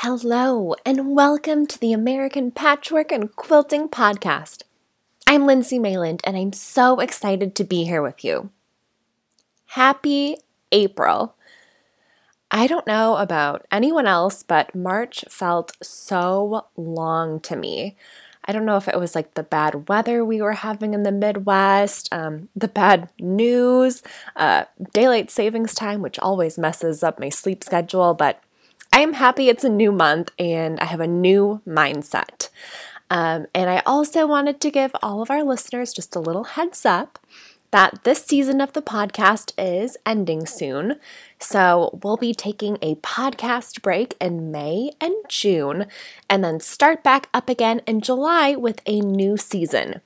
Hello, and welcome to the American Patchwork and Quilting Podcast. I'm Lindsay Mayland, and I'm so excited to be here with you. Happy April. I don't know about anyone else, but March felt so long to me. I don't know if it was like the bad weather we were having in the Midwest, um, the bad news, uh, daylight savings time, which always messes up my sleep schedule, but I am happy it's a new month and I have a new mindset. Um, and I also wanted to give all of our listeners just a little heads up that this season of the podcast is ending soon. So we'll be taking a podcast break in May and June and then start back up again in July with a new season.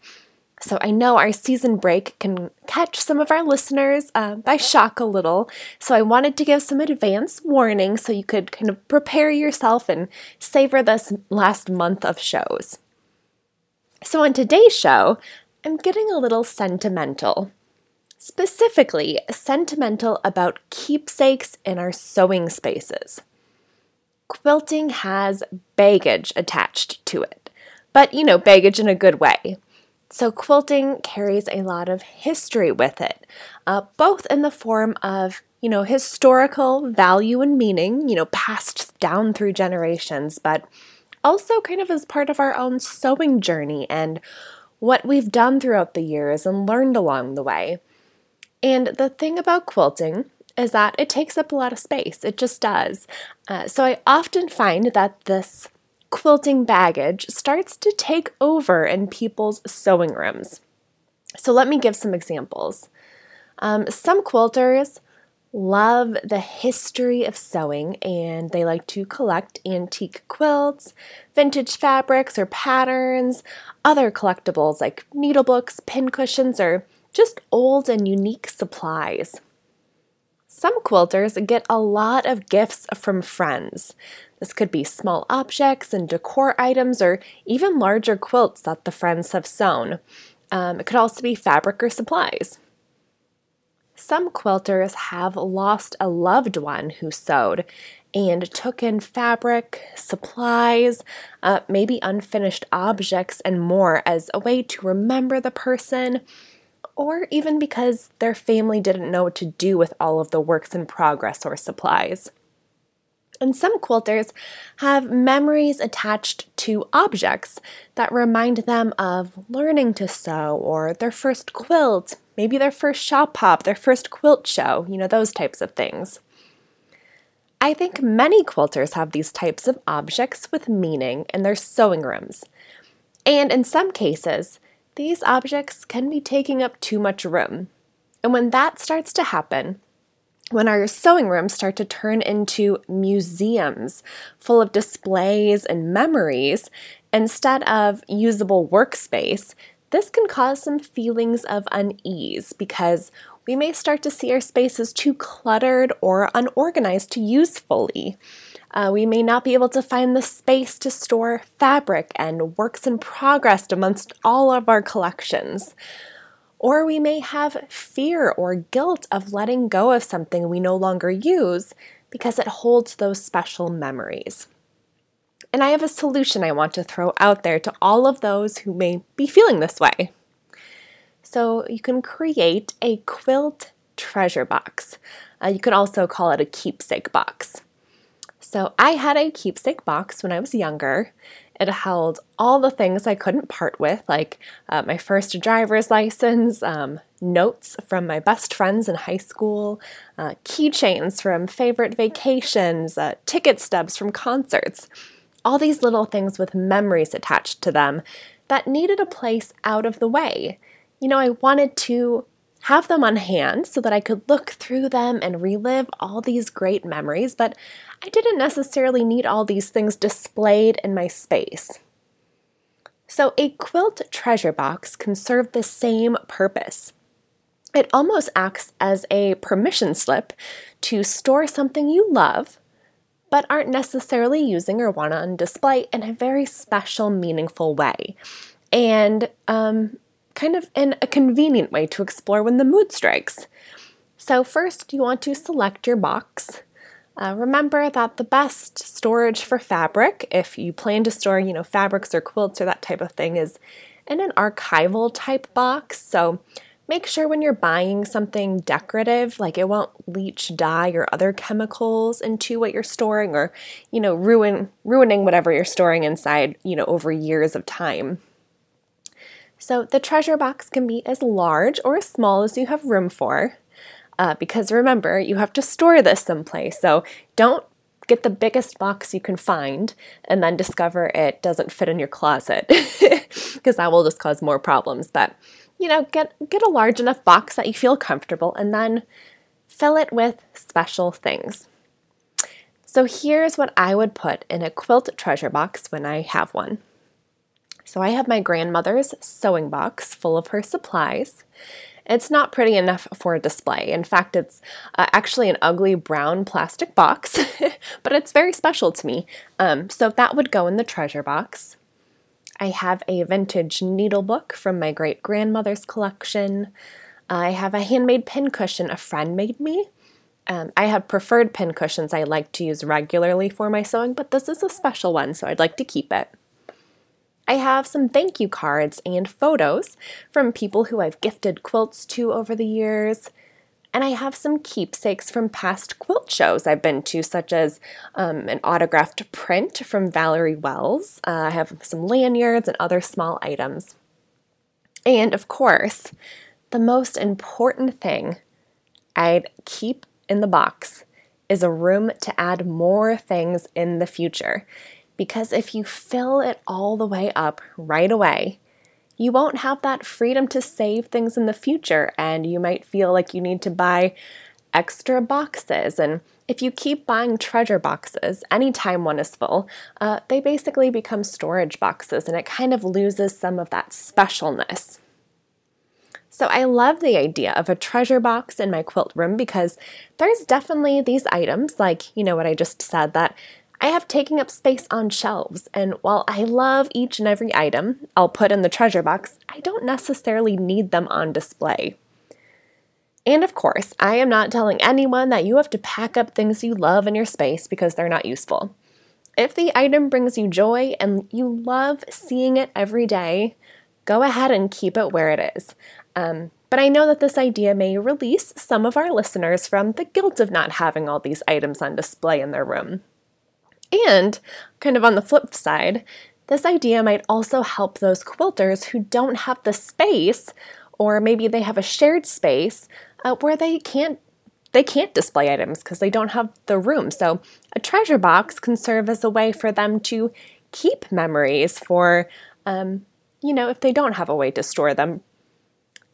So I know our season break can catch some of our listeners uh, by shock a little. So I wanted to give some advance warning so you could kind of prepare yourself and savor this last month of shows. So on today's show, I'm getting a little sentimental. Specifically, sentimental about keepsakes in our sewing spaces. Quilting has baggage attached to it, but you know, baggage in a good way. So, quilting carries a lot of history with it, uh, both in the form of you know, historical value and meaning, you know, passed down through generations, but also kind of as part of our own sewing journey and what we've done throughout the years and learned along the way. And the thing about quilting is that it takes up a lot of space, it just does. Uh, so I often find that this quilting baggage starts to take over in people's sewing rooms. So, let me give some examples. Um, some quilters love the history of sewing and they like to collect antique quilts, vintage fabrics or patterns, other collectibles like needlebooks, pincushions, or just old and unique supplies. Some quilters get a lot of gifts from friends. This could be small objects and decor items, or even larger quilts that the friends have sewn. Um, it could also be fabric or supplies. Some quilters have lost a loved one who sewed and took in fabric, supplies, uh, maybe unfinished objects, and more as a way to remember the person, or even because their family didn't know what to do with all of the works in progress or supplies. And some quilters have memories attached to objects that remind them of learning to sew or their first quilt, maybe their first shop hop, their first quilt show, you know, those types of things. I think many quilters have these types of objects with meaning in their sewing rooms. And in some cases, these objects can be taking up too much room. And when that starts to happen, when our sewing rooms start to turn into museums full of displays and memories instead of usable workspace, this can cause some feelings of unease because we may start to see our spaces too cluttered or unorganized to use fully. Uh, we may not be able to find the space to store fabric and works in progress amongst all of our collections. Or we may have fear or guilt of letting go of something we no longer use because it holds those special memories. And I have a solution I want to throw out there to all of those who may be feeling this way. So you can create a quilt treasure box. Uh, you could also call it a keepsake box. So I had a keepsake box when I was younger, it held all the things I couldn't part with, like uh, my first driver's license, um, notes from my best friends in high school, uh, keychains from favorite vacations, uh, ticket stubs from concerts. All these little things with memories attached to them that needed a place out of the way. You know, I wanted to have them on hand so that I could look through them and relive all these great memories, but I didn't necessarily need all these things displayed in my space. So, a quilt treasure box can serve the same purpose. It almost acts as a permission slip to store something you love, but aren't necessarily using or want on display in a very special, meaningful way. And um, kind of in a convenient way to explore when the mood strikes. So, first, you want to select your box. Uh, remember that the best storage for fabric, if you plan to store, you know, fabrics or quilts or that type of thing, is in an archival type box. So, make sure when you're buying something decorative, like it won't leach dye or other chemicals into what you're storing or, you know, ruin ruining whatever you're storing inside, you know, over years of time. So the treasure box can be as large or as small as you have room for. Uh, because remember, you have to store this someplace. So don't get the biggest box you can find and then discover it doesn't fit in your closet because that will just cause more problems. But you know, get get a large enough box that you feel comfortable and then fill it with special things. So here's what I would put in a quilt treasure box when I have one. So I have my grandmother's sewing box full of her supplies. It's not pretty enough for a display. In fact, it's uh, actually an ugly brown plastic box, but it's very special to me. Um, so that would go in the treasure box. I have a vintage needle book from my great grandmother's collection. I have a handmade pincushion a friend made me. Um, I have preferred pincushions I like to use regularly for my sewing, but this is a special one, so I'd like to keep it. I have some thank you cards and photos from people who I've gifted quilts to over the years. And I have some keepsakes from past quilt shows I've been to, such as um, an autographed print from Valori Wells. Uh, I have some lanyards and other small items. And of course, the most important thing I'd keep in the box is a room to add more things in the future. Because if you fill it all the way up right away, you won't have that freedom to save things in the future, and you might feel like you need to buy extra boxes. And if you keep buying treasure boxes anytime one is full, uh, they basically become storage boxes and it kind of loses some of that specialness. So I love the idea of a treasure box in my quilt room because there's definitely these items, like, you know, what I just said, that I have taking up space on shelves, and while I love each and every item I'll put in the treasure box, I don't necessarily need them on display. And of course, I am not telling anyone that you have to pack up things you love in your space because they're not useful. If the item brings you joy and you love seeing it every day, go ahead and keep it where it is. Um, but I know that this idea may release some of our listeners from the guilt of not having all these items on display in their room. And, kind of on the flip side, this idea might also help those quilters who don't have the space, or maybe they have a shared space uh, where they can't they can't display items because they don't have the room. So a treasure box can serve as a way for them to keep memories for, um, you know, if they don't have a way to store them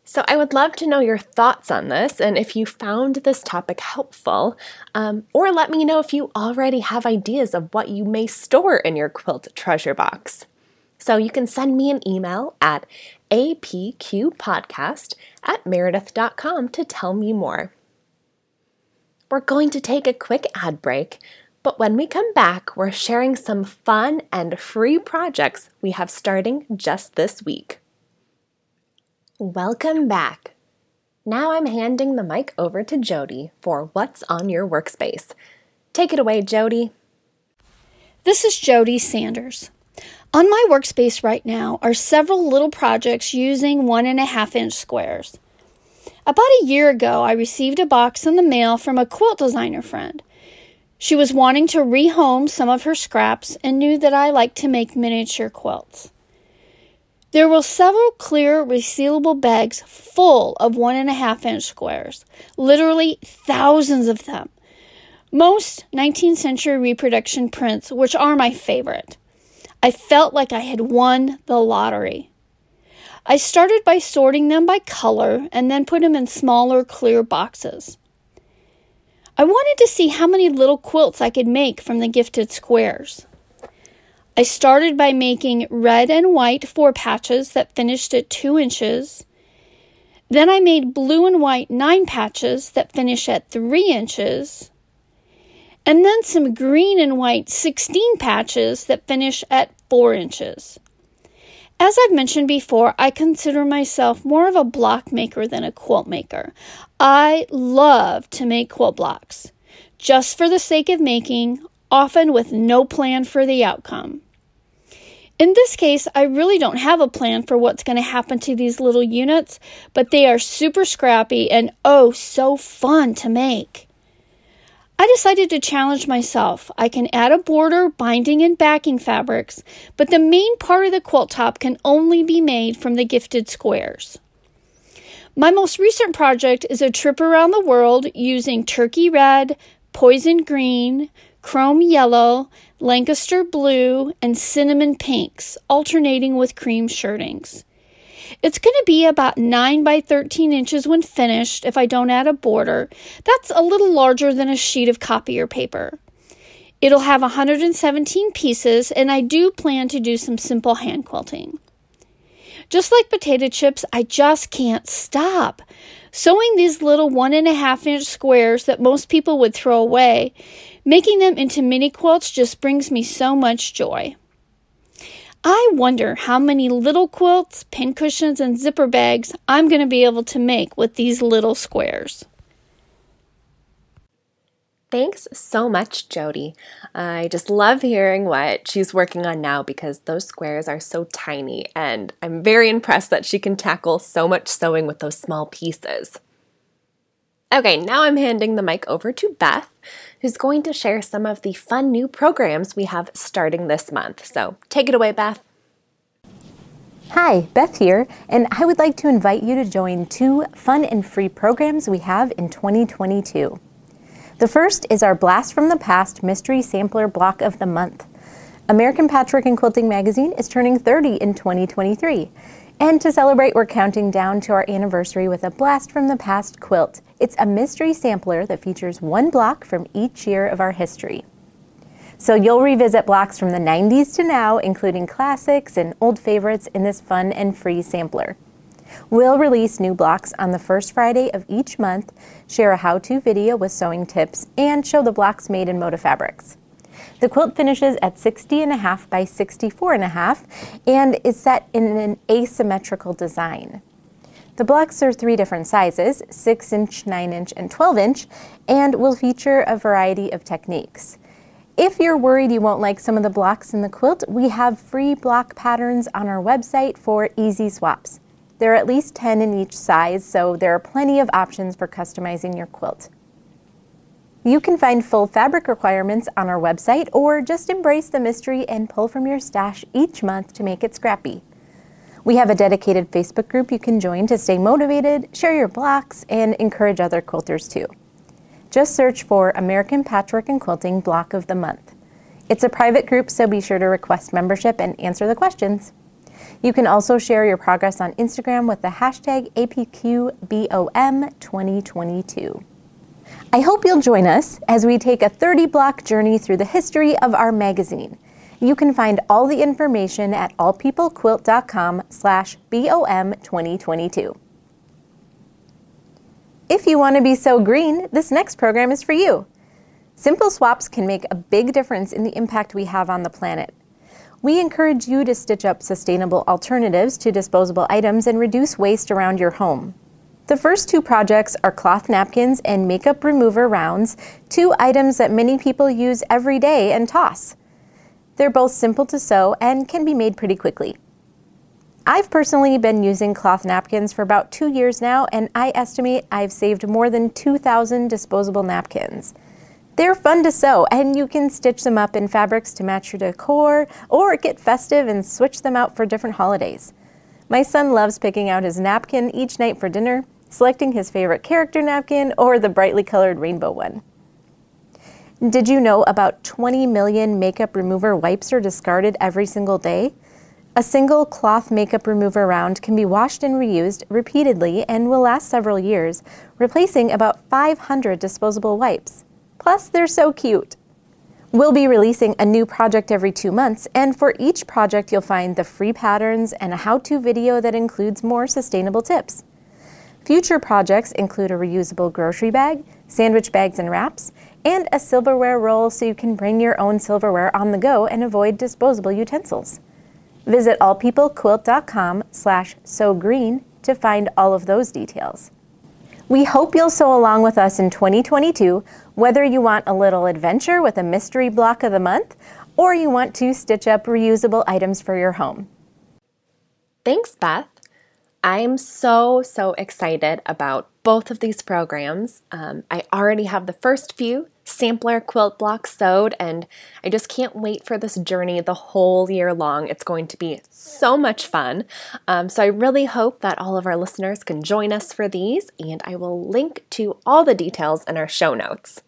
so, I would love to know your thoughts on this and if you found this topic helpful, um, or let me know if you already have ideas of what you may store in your quilt treasure box. So, you can send me an email at apqpodcast at meredith.com to tell me more. We're going to take a quick ad break, but when we come back, we're sharing some fun and free projects we have starting just this week. Welcome back. Now I'm handing the mic over to Jody for What's on Your Workspace. Take it away, Jody. This is Jody Sanders. On my workspace right now are several little projects using one and a half inch squares. About a year ago, I received a box in the mail from a quilt designer friend. She was wanting to rehome some of her scraps and knew that I like to make miniature quilts. There were several clear resealable bags full of one and a half inch squares, literally thousands of them. Most 19th century reproduction prints, which are my favorite. I felt like I had won the lottery. I started by sorting them by color and then put them in smaller, clear boxes. I wanted to see how many little quilts I could make from the gifted squares. I started by making red and white four patches that finished at two inches. Then I made blue and white nine patches that finish at three inches. And then some green and white 16 patches that finish at four inches. As I've mentioned before, I consider myself more of a block maker than a quilt maker. I love to make quilt blocks, just for the sake of making, often with no plan for the outcome. In this case, I really don't have a plan for what's going to happen to these little units, but they are super scrappy and oh, so fun to make. I decided to challenge myself. I can add a border, binding, and backing fabrics, but the main part of the quilt top can only be made from the gifted squares. My most recent project is a trip around the world using turkey red, poison green, chrome yellow, Lancaster blue, and cinnamon pinks, alternating with cream shirtings. It's going to be about 9 by 13 inches when finished if I don't add a border. That's a little larger than a sheet of copier paper. It'll have 117 pieces, and I do plan to do some simple hand quilting. Just like potato chips, I just can't stop. Sewing these little one and a half inch squares that most people would throw away, making them into mini quilts just brings me so much joy. I wonder how many little quilts, pincushions, and zipper bags I'm going to be able to make with these little squares. Thanks so much, Jody. I just love hearing what she's working on now because those squares are so tiny, and I'm very impressed that she can tackle so much sewing with those small pieces. Okay, now I'm handing the mic over to Beth, who's going to share some of the fun new programs we have starting this month. So take it away, Beth. Hi, Beth here, and I would like to invite you to join two fun and free programs we have in 2022. The first is our Blast from the Past Mystery Sampler Block of the Month. American Patchwork and Quilting Magazine is turning 30 in 2023. And to celebrate, we're counting down to our anniversary with a Blast from the Past quilt. It's a mystery sampler that features one block from each year of our history. So you'll revisit blocks from the 90s to now, including classics and old favorites in this fun and free sampler. We'll release new blocks on the first Friday of each month, share a how-to video with sewing tips, and show the blocks made in Moda Fabrics. The quilt finishes at 60 and a half by 64 and a half and is set in an asymmetrical design. The blocks are three different sizes, 6 inch, 9 inch, and 12 inch, and will feature a variety of techniques. If you're worried you won't like some of the blocks in the quilt, we have free block patterns on our website for easy swaps. There are at least 10 in each size, so there are plenty of options for customizing your quilt. You can find full fabric requirements on our website or just embrace the mystery and pull from your stash each month to make it scrappy. We have a dedicated Facebook group you can join to stay motivated, share your blocks, and encourage other quilters too. Just search for American Patchwork and Quilting Block of the Month. It's a private group, so be sure to request membership and answer the questions. You can also share your progress on Instagram with the hashtag APQBOM2022. I hope you'll join us as we take a 30 block journey through the history of our magazine. You can find all the information at allpeoplequilt.com slash BOM 2022. If you want to be so green, this next program is for you. Simple swaps can make a big difference in the impact we have on the planet. We encourage you to stitch up sustainable alternatives to disposable items and reduce waste around your home. The first two projects are cloth napkins and makeup remover rounds, two items that many people use every day and toss. They're both simple to sew and can be made pretty quickly. I've personally been using cloth napkins for about two years now, and I estimate I've saved more than 2,000 disposable napkins. They're fun to sew, and you can stitch them up in fabrics to match your decor, or get festive and switch them out for different holidays. My son loves picking out his napkin each night for dinner, selecting his favorite character napkin or the brightly colored rainbow one. Did you know about 20 million makeup remover wipes are discarded every single day? A single cloth makeup remover round can be washed and reused repeatedly and will last several years, replacing about 500 disposable wipes. Plus, they're so cute. We'll be releasing a new project every two months, and for each project, you'll find the free patterns and a how to video that includes more sustainable tips. Future projects include a reusable grocery bag, sandwich bags and wraps, and a silverware roll so you can bring your own silverware on the go and avoid disposable utensils. Visit allpeoplequilt.com slash sewgreen to find all of those details. We hope you'll sew along with us in 2022, whether you want a little adventure with a mystery block of the month or you want to stitch up reusable items for your home. Thanks, Beth. I'm so, so excited about both of these programs. Um, I already have the first few sampler quilt blocks sewed, and I just can't wait for this journey the whole year long. It's going to be so much fun. Um, so I really hope that all of our listeners can join us for these, and I will link to all the details in our show notes.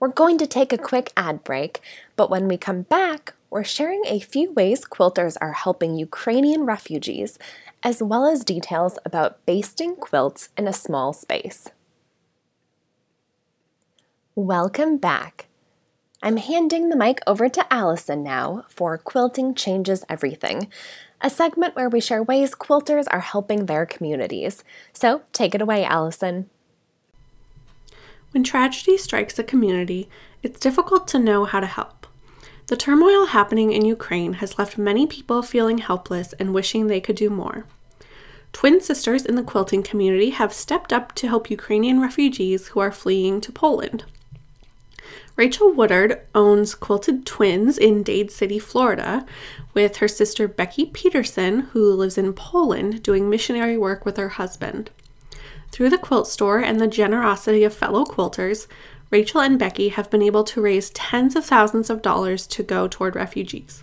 We're going to take a quick ad break, but when we come back, we're sharing a few ways quilters are helping Ukrainian refugees, as well as details about basting quilts in a small space. Welcome back. I'm handing the mic over to Allison now for Quilting Changes Everything, a segment where we share ways quilters are helping their communities. So take it away, Allison. When tragedy strikes a community, it's difficult to know how to help. The turmoil happening in Ukraine has left many people feeling helpless and wishing they could do more. Twin sisters in the quilting community have stepped up to help Ukrainian refugees who are fleeing to Poland. Rachel Woodard owns Quilted Twins in Dade City, Florida, with her sister Becky Peterson, who lives in Poland doing missionary work with her husband. Through the quilt store and the generosity of fellow quilters, Rachel and Becky have been able to raise tens of thousands of dollars to go toward refugees.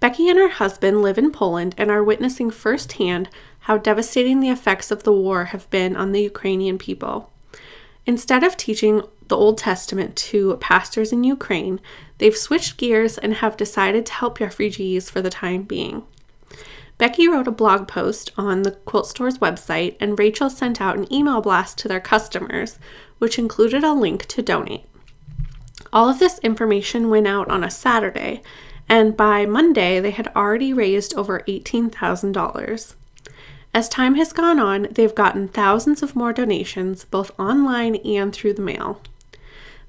Becky and her husband live in Poland and are witnessing firsthand how devastating the effects of the war have been on the Ukrainian people. Instead of teaching the Old Testament to pastors in Ukraine, they've switched gears and have decided to help refugees for the time being. Becky wrote a blog post on the quilt store's website, and Rachel sent out an email blast to their customers, which included a link to donate. All of this information went out on a Saturday, and by Monday, they had already raised over $18,000. As time has gone on, they've gotten thousands of more donations, both online and through the mail.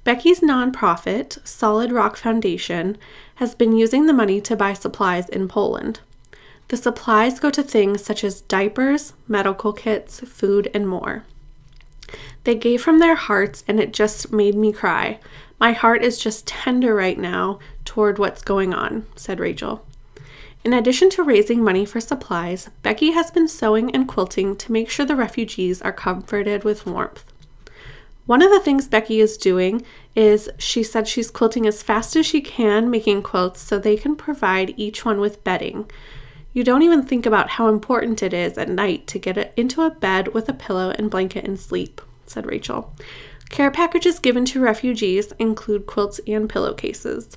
Becky's nonprofit, Solid Rock Foundation, has been using the money to buy supplies in Poland. The supplies go to things such as diapers, medical kits, food, and more. They gave from their hearts, and it just made me cry. My heart is just tender right now toward what's going on, said Rachel. In addition to raising money for supplies, Becky has been sewing and quilting to make sure the refugees are comforted with warmth. One of the things Becky is doing is she said she's quilting as fast as she can, making quilts so they can provide each one with bedding. You don't even think about how important it is at night to get into a bed with a pillow and blanket and sleep, said Rachel. Care packages given to refugees include quilts and pillowcases.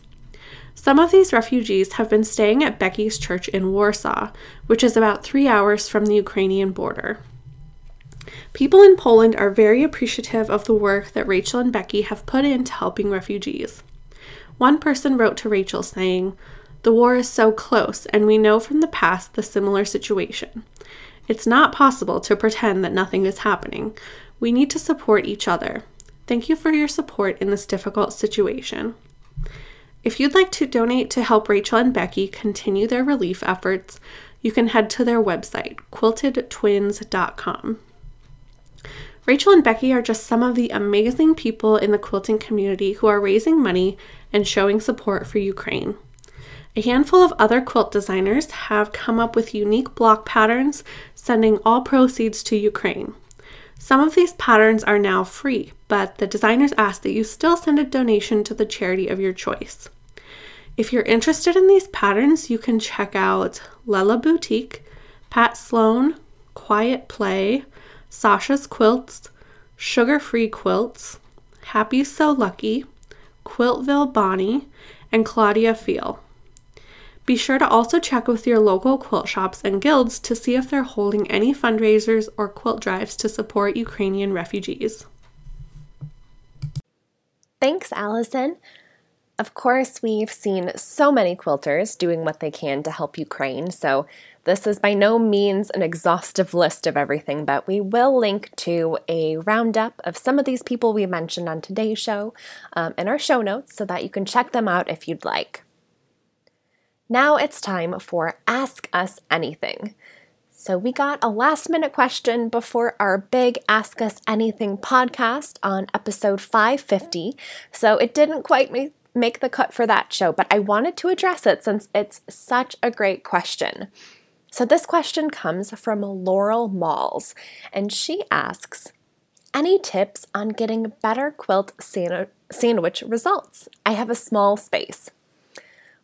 Some of these refugees have been staying at Becky's church in Warsaw, which is about three hours from the Ukrainian border. People in Poland are very appreciative of the work that Rachel and Becky have put into helping refugees. One person wrote to Rachel saying, The war is so close, and we know from the past the similar situation. It's not possible to pretend that nothing is happening. We need to support each other. Thank you for your support in this difficult situation. If you'd like to donate to help Rachel and Becky continue their relief efforts, you can head to their website, quiltedtwins.com. Rachel and Becky are just some of the amazing people in the quilting community who are raising money and showing support for Ukraine. A handful of other quilt designers have come up with unique block patterns, sending all proceeds to Ukraine. Some of these patterns are now free, but the designers ask that you still send a donation to the charity of your choice. If you're interested in these patterns, you can check out Lella Boutique, Pat Sloan, Quiet Play, Sasha's Quilts, Sugar Free Quilts, Happy So Lucky, Quiltville Bonnie, and Claudia Feel. Be sure to also check with your local quilt shops and guilds to see if they're holding any fundraisers or quilt drives to support Ukrainian refugees. Thanks, Allison. Of course, we've seen so many quilters doing what they can to help Ukraine, so this is by no means an exhaustive list of everything, but we will link to a roundup of some of these people we mentioned on today's show um, in our show notes so that you can check them out if you'd like. Now it's time for Ask Us Anything. So, we got a last minute question before our big Ask Us Anything podcast on episode 550. So, it didn't quite make, the cut for that show, but I wanted to address it since it's such a great question. So, this question comes from Laurel Malls, and she asks Any tips on getting better quilt sandwich results? I have a small space.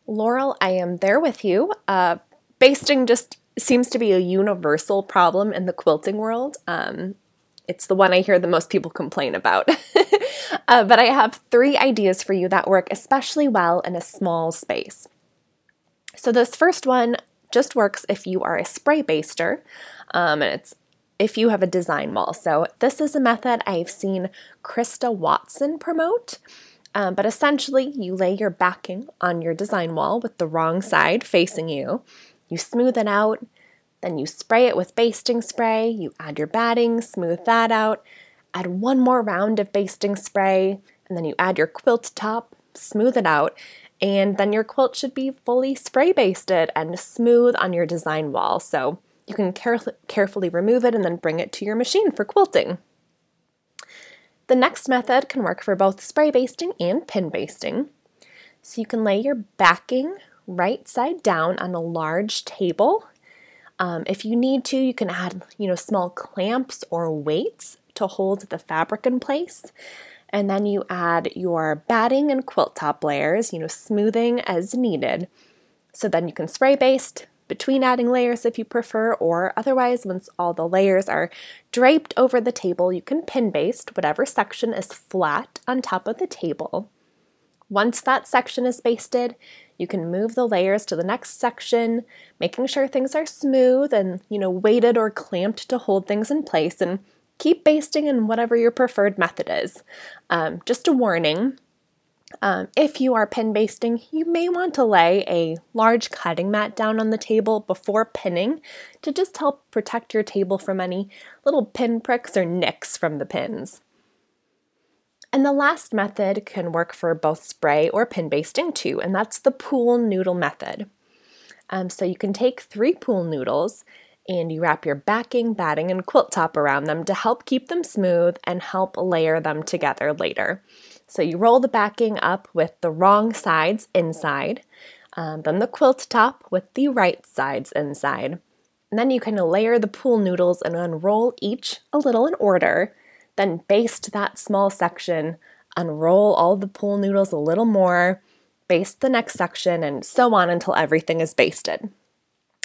Laurel, I am there with you. Uh, basting just seems to be a universal problem in the quilting world. Um, it's the one I hear the most people complain about. uh, but I have three ideas for you that work especially well in a small space. So, this first one just works if you are a spray baster, um, and it's if you have a design wall. So this is a method I've seen Christa Watson promote. Um, but essentially, you lay your backing on your design wall with the wrong side facing you. You smooth it out, then you spray it with basting spray. You add your batting, smooth that out, add one more round of basting spray, and then you add your quilt top, smooth it out, and then your quilt should be fully spray basted and smooth on your design wall. So you can care- carefully remove it and then bring it to your machine for quilting. The next method can work for both spray basting and pin basting. So you can lay your backing right side down on a large table. Um, if you need to, you can add, you know, small clamps or weights to hold the fabric in place. And then you add your batting and quilt top layers, you know, smoothing as needed. So then you can spray baste between adding layers if you prefer, or otherwise, once all the layers are draped over the table, you can pin baste whatever section is flat on top of the table. Once that section is basted, you can move the layers to the next section, making sure things are smooth and, you know, weighted or clamped to hold things in place and keep basting in whatever your preferred method is. Um, just a warning um, if you are pin basting, you may want to lay a large cutting mat down on the table before pinning to just help protect your table from any little pin pricks or nicks from the pins. And the last method can work for both spray or pin basting too, and that's the pool noodle method. Um, so you can take three pool noodles and you wrap your backing, batting, and quilt top around them to help keep them smooth and help layer them together later. So you roll the backing up with the wrong sides inside, um, then the quilt top with the right sides inside. And then you of layer the pool noodles and unroll each a little in order, then baste that small section, unroll all the pool noodles a little more, baste the next section, and so on until everything is basted.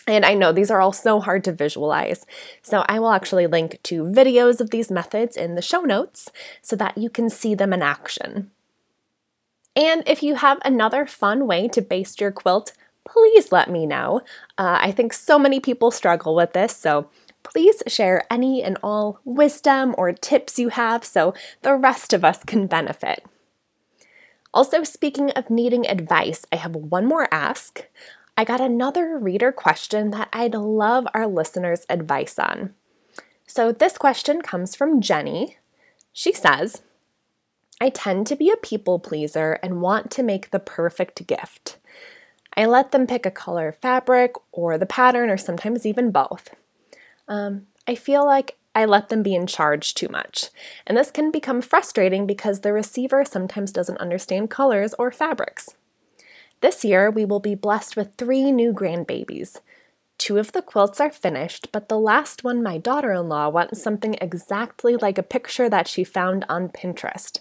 And I know these are all so hard to visualize, so I will actually link to videos of these methods in the show notes so that you can see them in action. And if you have another fun way to baste your quilt, please let me know. Uh, I think so many people struggle with this, so please share any and all wisdom or tips you have so the rest of us can benefit. Also, speaking of needing advice, I have one more ask. I got another reader question that I'd love our listeners' advice on. So, this question comes from Jenny. She says, I tend to be a people pleaser and want to make the perfect gift. I let them pick a color of fabric or the pattern, or sometimes even both. Um, I feel like I let them be in charge too much, and this can become frustrating because the receiver sometimes doesn't understand colors or fabrics. This year, we will be blessed with three new grandbabies. Two of the quilts are finished, but the last one, my daughter in law, wants something exactly like a picture that she found on Pinterest.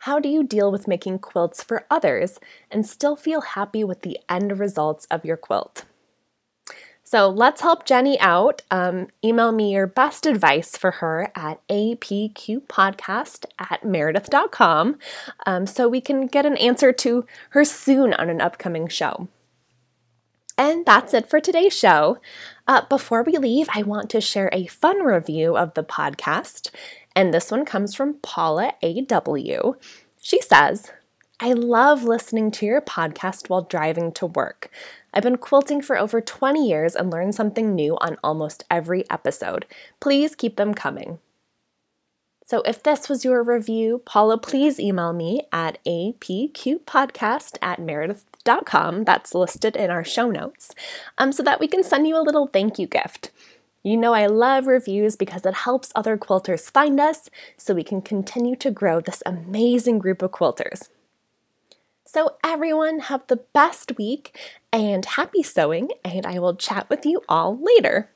How do you deal with making quilts for others and still feel happy with the end results of your quilt? So let's help Jenny out. Um, email me your best advice for her at apqpodcast at meredith.com um, so we can get an answer to her soon on an upcoming show. And that's it for today's show. Uh, before we leave, I want to share a fun review of the podcast. And this one comes from Paula A.W. She says, I love listening to your podcast while driving to work. I've been quilting for over 20 years and learned something new on almost every episode. Please keep them coming. So, if this was your review, Paula, please email me at apqpodcast at meredith.com. That's listed in our show notes, um, so that we can send you a little thank you gift. You know, I love reviews because it helps other quilters find us so we can continue to grow this amazing group of quilters. So, everyone, have the best week and happy sewing, and I will chat with you all later.